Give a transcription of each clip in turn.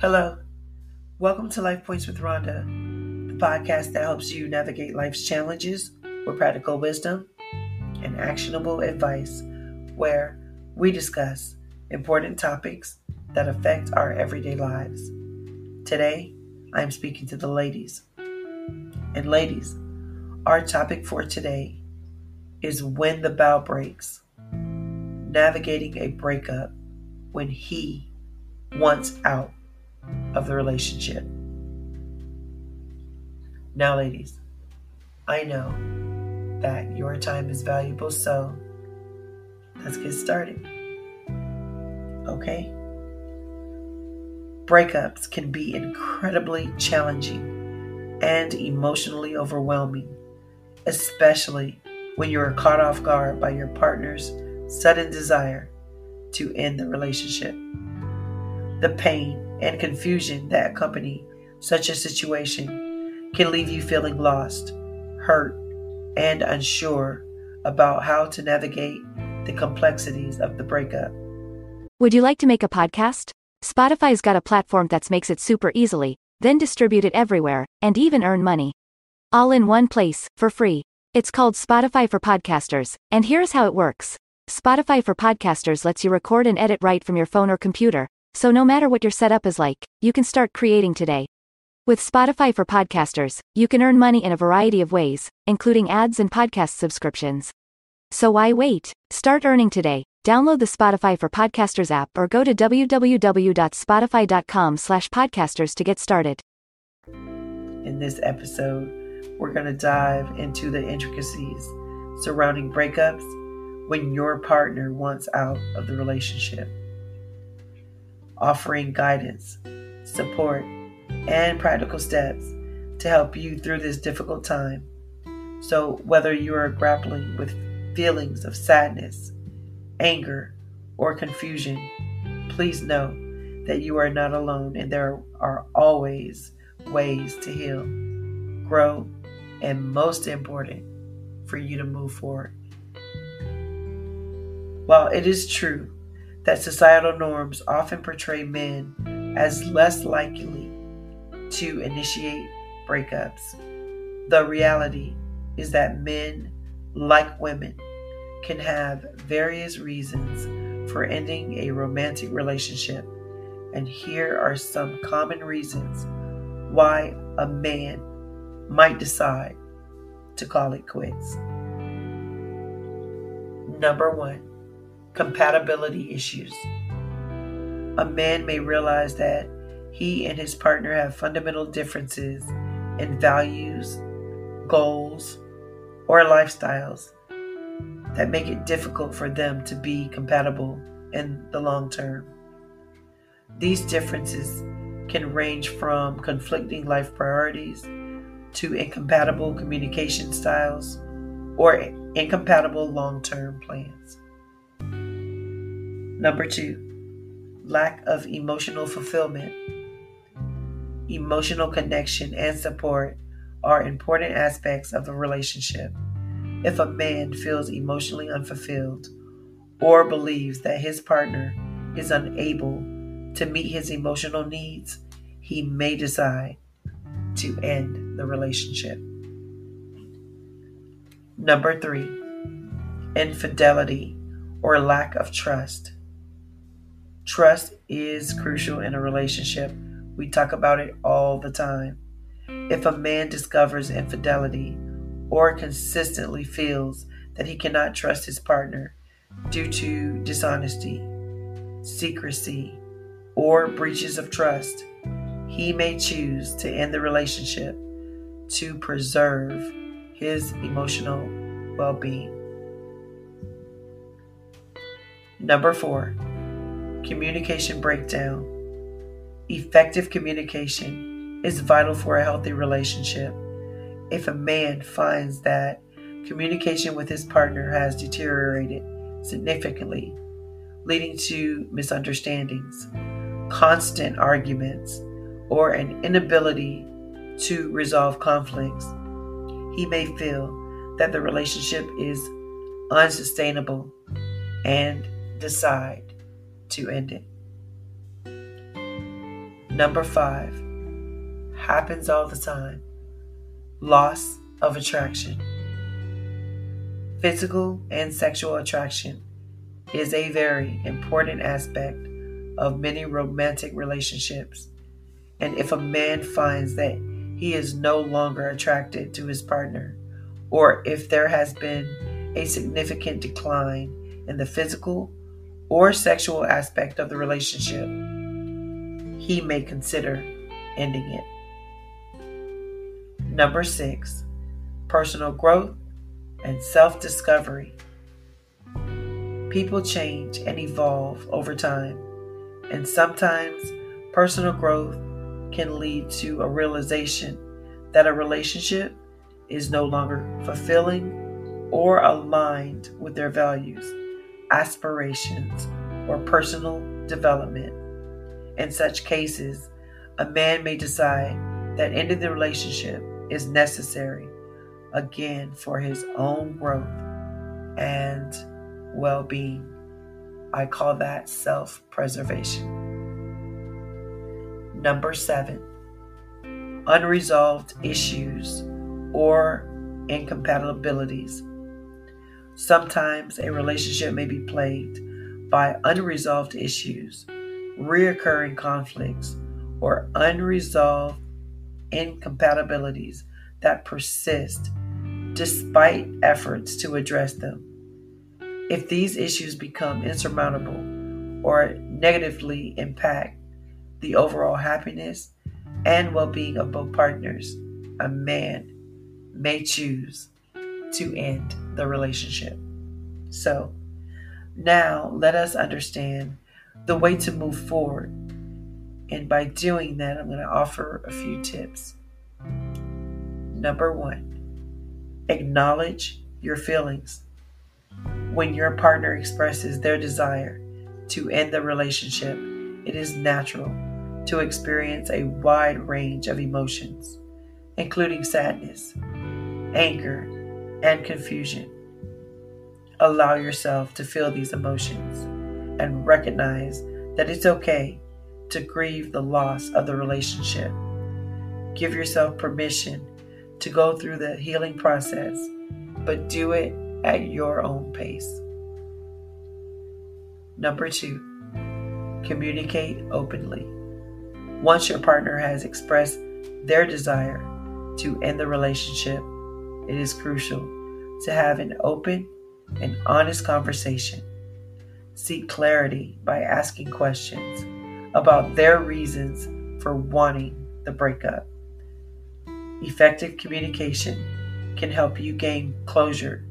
Hello. Welcome to Life Points with Ronda, the podcast that helps you navigate life's challenges with practical wisdom and actionable advice, where we discuss important topics that affect our everyday lives. Today, I am speaking to the ladies. And, ladies, our topic for today is when the bow breaks, navigating a breakup when he wants out of the relationship. Now, ladies, I know that your time is valuable, so let's get started. Okay? Breakups can be incredibly challenging and emotionally overwhelming, especially when you are caught off guard by your partner's sudden desire to end the relationship. The pain and confusion that accompany such a situation can leave you feeling lost, hurt, and unsure about how to navigate the complexities of the breakup. Would you like to make a podcast? Spotify's got a platform that makes it super easily, then distribute it everywhere, and even earn money. All in one place, for free. It's called Spotify for Podcasters, and here's how it works Spotify for Podcasters lets you record and edit right from your phone or computer, so no matter what your setup is like, you can start creating today. With Spotify for podcasters, you can earn money in a variety of ways, including ads and podcast subscriptions. So why wait? Start earning today. Download the Spotify for Podcasters app or go to www.spotify.com/podcasters to get started. In this episode, we're going to dive into the intricacies surrounding breakups when your partner wants out of the relationship offering guidance, support, and practical steps to help you through this difficult time. So, whether you are grappling with feelings of sadness, anger, or confusion, please know that you are not alone and there are always ways to heal, grow, and most important, for you to move forward. While it is true that societal norms often portray men as less likely to initiate breakups. The reality is that men, like women, can have various reasons for ending a romantic relationship, and here are some common reasons why a man might decide to call it quits. Number one, compatibility issues. A man may realize that he and his partner have fundamental differences in values, goals, or lifestyles that make it difficult for them to be compatible in the long term. These differences can range from conflicting life priorities to incompatible communication styles or incompatible long term plans. Number two, lack of emotional fulfillment. Emotional connection and support are important aspects of a relationship. If a man feels emotionally unfulfilled or believes that his partner is unable to meet his emotional needs, he may decide to end the relationship. Number three, infidelity or lack of trust. Trust is crucial in a relationship. We talk about it all the time. If a man discovers infidelity or consistently feels that he cannot trust his partner due to dishonesty, secrecy, or breaches of trust, he may choose to end the relationship to preserve his emotional well being. Number four, Communication breakdown. Effective communication is vital for a healthy relationship. If a man finds that communication with his partner has deteriorated significantly, leading to misunderstandings, constant arguments, or an inability to resolve conflicts, he may feel that the relationship is unsustainable and decide to end it. Number five happens all the time loss of attraction. Physical and sexual attraction is a very important aspect of many romantic relationships. And if a man finds that he is no longer attracted to his partner, or if there has been a significant decline in the physical or sexual aspect of the relationship, he may consider ending it. Number six, personal growth and self discovery. People change and evolve over time, and sometimes personal growth can lead to a realization that a relationship is no longer fulfilling or aligned with their values, aspirations, or personal development. In such cases, a man may decide that ending the relationship is necessary again for his own growth and well being. I call that self preservation. Number seven, unresolved issues or incompatibilities. Sometimes a relationship may be plagued by unresolved issues, reoccurring conflicts, or unresolved incompatibilities that persist despite efforts to address them. If these issues become insurmountable or negatively impact the overall happiness and well being of both partners, a man may choose to end the relationship. So, now let us understand the way to move forward. And by doing that, I'm going to offer a few tips. Number one, acknowledge your feelings. When your partner expresses their desire to end the relationship, it is natural to experience a wide range of emotions, including sadness, anger, and confusion. Allow yourself to feel these emotions and recognize that it's okay to grieve the loss of the relationship. Give yourself permission to go through the healing process, but do it at your own pace. Number two, communicate openly. Once your partner has expressed their desire to end the relationship, it is crucial to have an open and honest conversation. Seek clarity by asking questions about their reasons for wanting the breakup. Effective communication can help you gain closure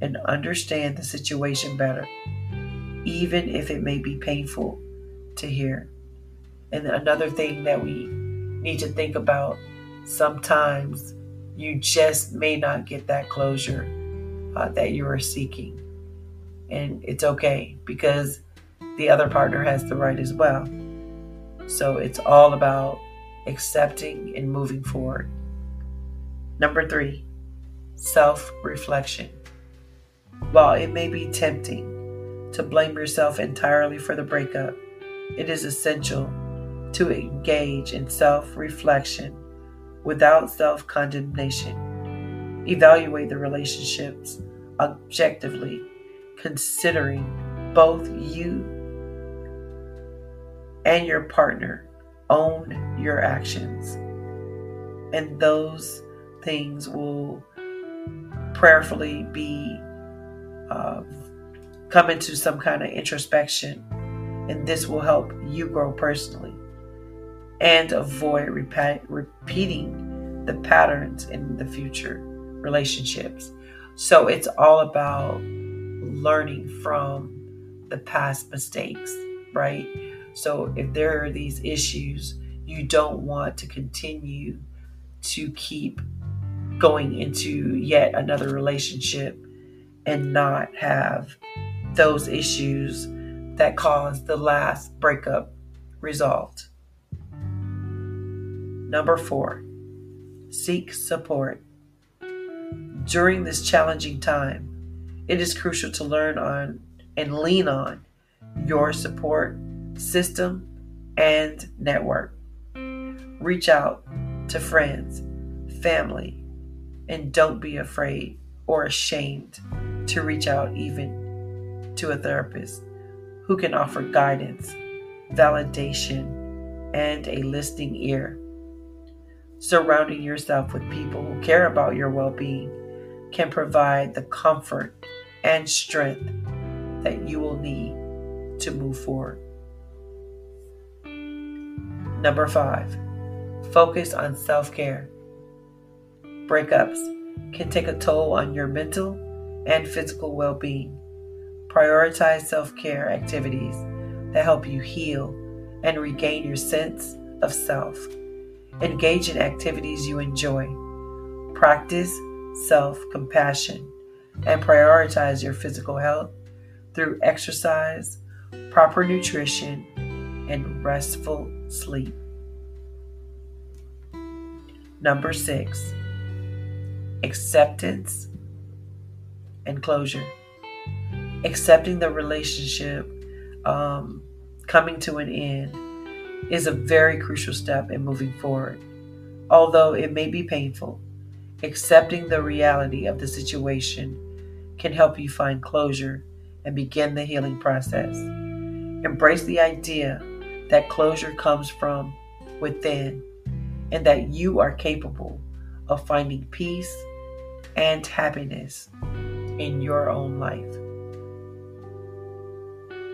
and understand the situation better, even if it may be painful to hear. And another thing that we need to think about sometimes you just may not get that closure uh, that you are seeking. And it's okay because the other partner has the right as well. So it's all about accepting and moving forward. Number three, self reflection. While it may be tempting to blame yourself entirely for the breakup, it is essential to engage in self reflection without self condemnation. Evaluate the relationships objectively, considering both you and your partner own your actions. And those things will prayerfully be uh, come into some kind of introspection, and this will help you grow personally and avoid repeat, repeating the patterns in the future relationships. So it's all about learning from the past mistakes, right? So if there are these issues, you don't want to continue to keep going into yet another relationship and not have those issues that caused the last breakup resolved. Number four, seek support. During this challenging time, it is crucial to learn on and lean on your support system and network. Reach out to friends, family, and don't be afraid or ashamed to reach out even to a therapist who can offer guidance, validation, and a listening ear. Surrounding yourself with people who care about your well being can provide the comfort and strength that you will need to move forward. Number five, focus on self care. Breakups can take a toll on your mental and physical well being. Prioritize self care activities that help you heal and regain your sense of self. Engage in activities you enjoy. Practice self compassion and prioritize your physical health through exercise, proper nutrition, and restful sleep. Number six, acceptance and closure. Accepting the relationship um, coming to an end is a very crucial step in moving forward. Although it may be painful, accepting the reality of the situation can help you find closure and begin the healing process. Embrace the idea that closure comes from within and that you are capable of finding peace and happiness in your own life.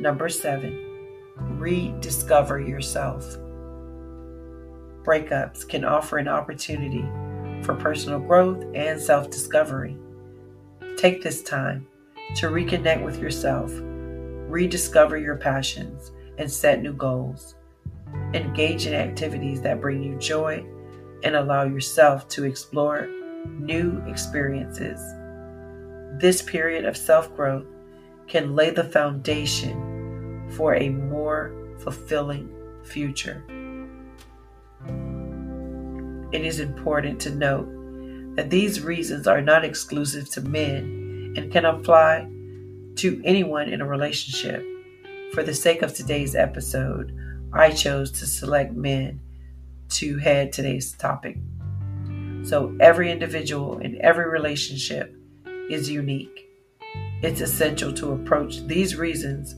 Number seven, rediscover yourself. Breakups can offer an opportunity for personal growth and self discovery. Take this time to reconnect with yourself, rediscover your passions, and set new goals. Engage in activities that bring you joy and allow yourself to explore new experiences. This period of self growth can lay the foundation for a more fulfilling future. It is important to note that these reasons are not exclusive to men and can apply to anyone in a relationship. For the sake of today's episode, I chose to select men to head today's topic. So every individual in every relationship is unique. It's essential to approach these reasons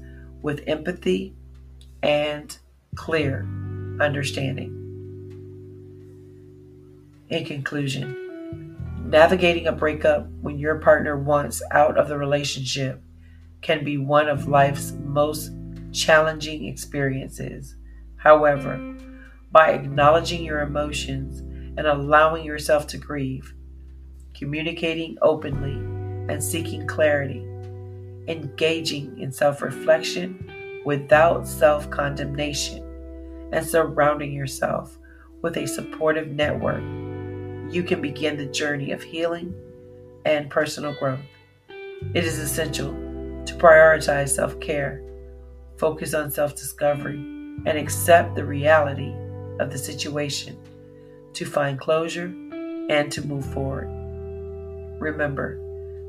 with empathy and clear understanding. In conclusion, navigating a breakup when your partner wants out of the relationship can be one of life's most challenging experiences. However, by acknowledging your emotions and allowing yourself to grieve, communicating openly and seeking clarity, engaging in self reflection without self condemnation, and surrounding yourself with a supportive network, you can begin the journey of healing and personal growth. It is essential to prioritize self care, focus on self discovery, and accept the reality of the situation to find closure and to move forward. Remember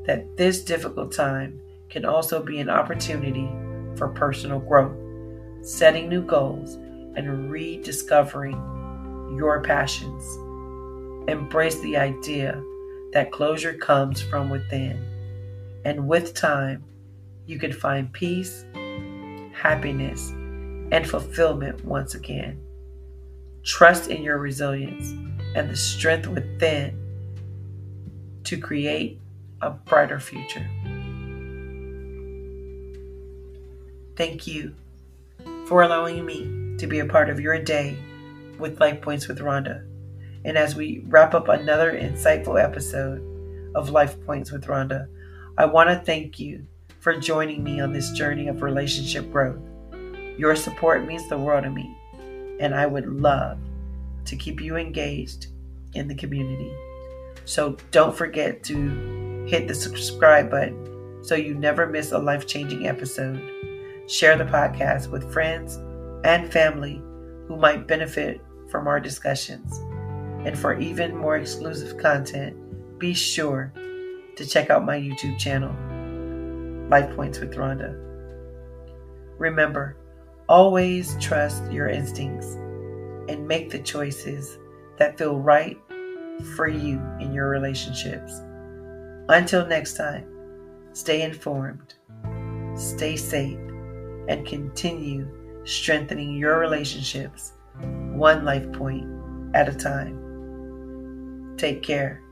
that this difficult time can also be an opportunity for personal growth, setting new goals, and rediscovering your passions. Embrace the idea that closure comes from within, and with time, you can find peace, happiness, and fulfillment once again. Trust in your resilience and the strength within to create a brighter future. Thank you for allowing me to be a part of your day with Life Points with Ronda. And as we wrap up another insightful episode of Life Points with Ronda, I want to thank you for joining me on this journey of relationship growth. Your support means the world to me, and I would love to keep you engaged in the community. So don't forget to hit the subscribe button so you never miss a life changing episode. Share the podcast with friends and family who might benefit from our discussions. And for even more exclusive content, be sure to check out my YouTube channel, Life Points with Ronda. Remember, always trust your instincts and make the choices that feel right for you in your relationships. Until next time, stay informed, stay safe, and continue strengthening your relationships one life point at a time. Take care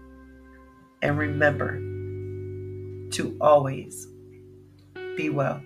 and remember to always be well.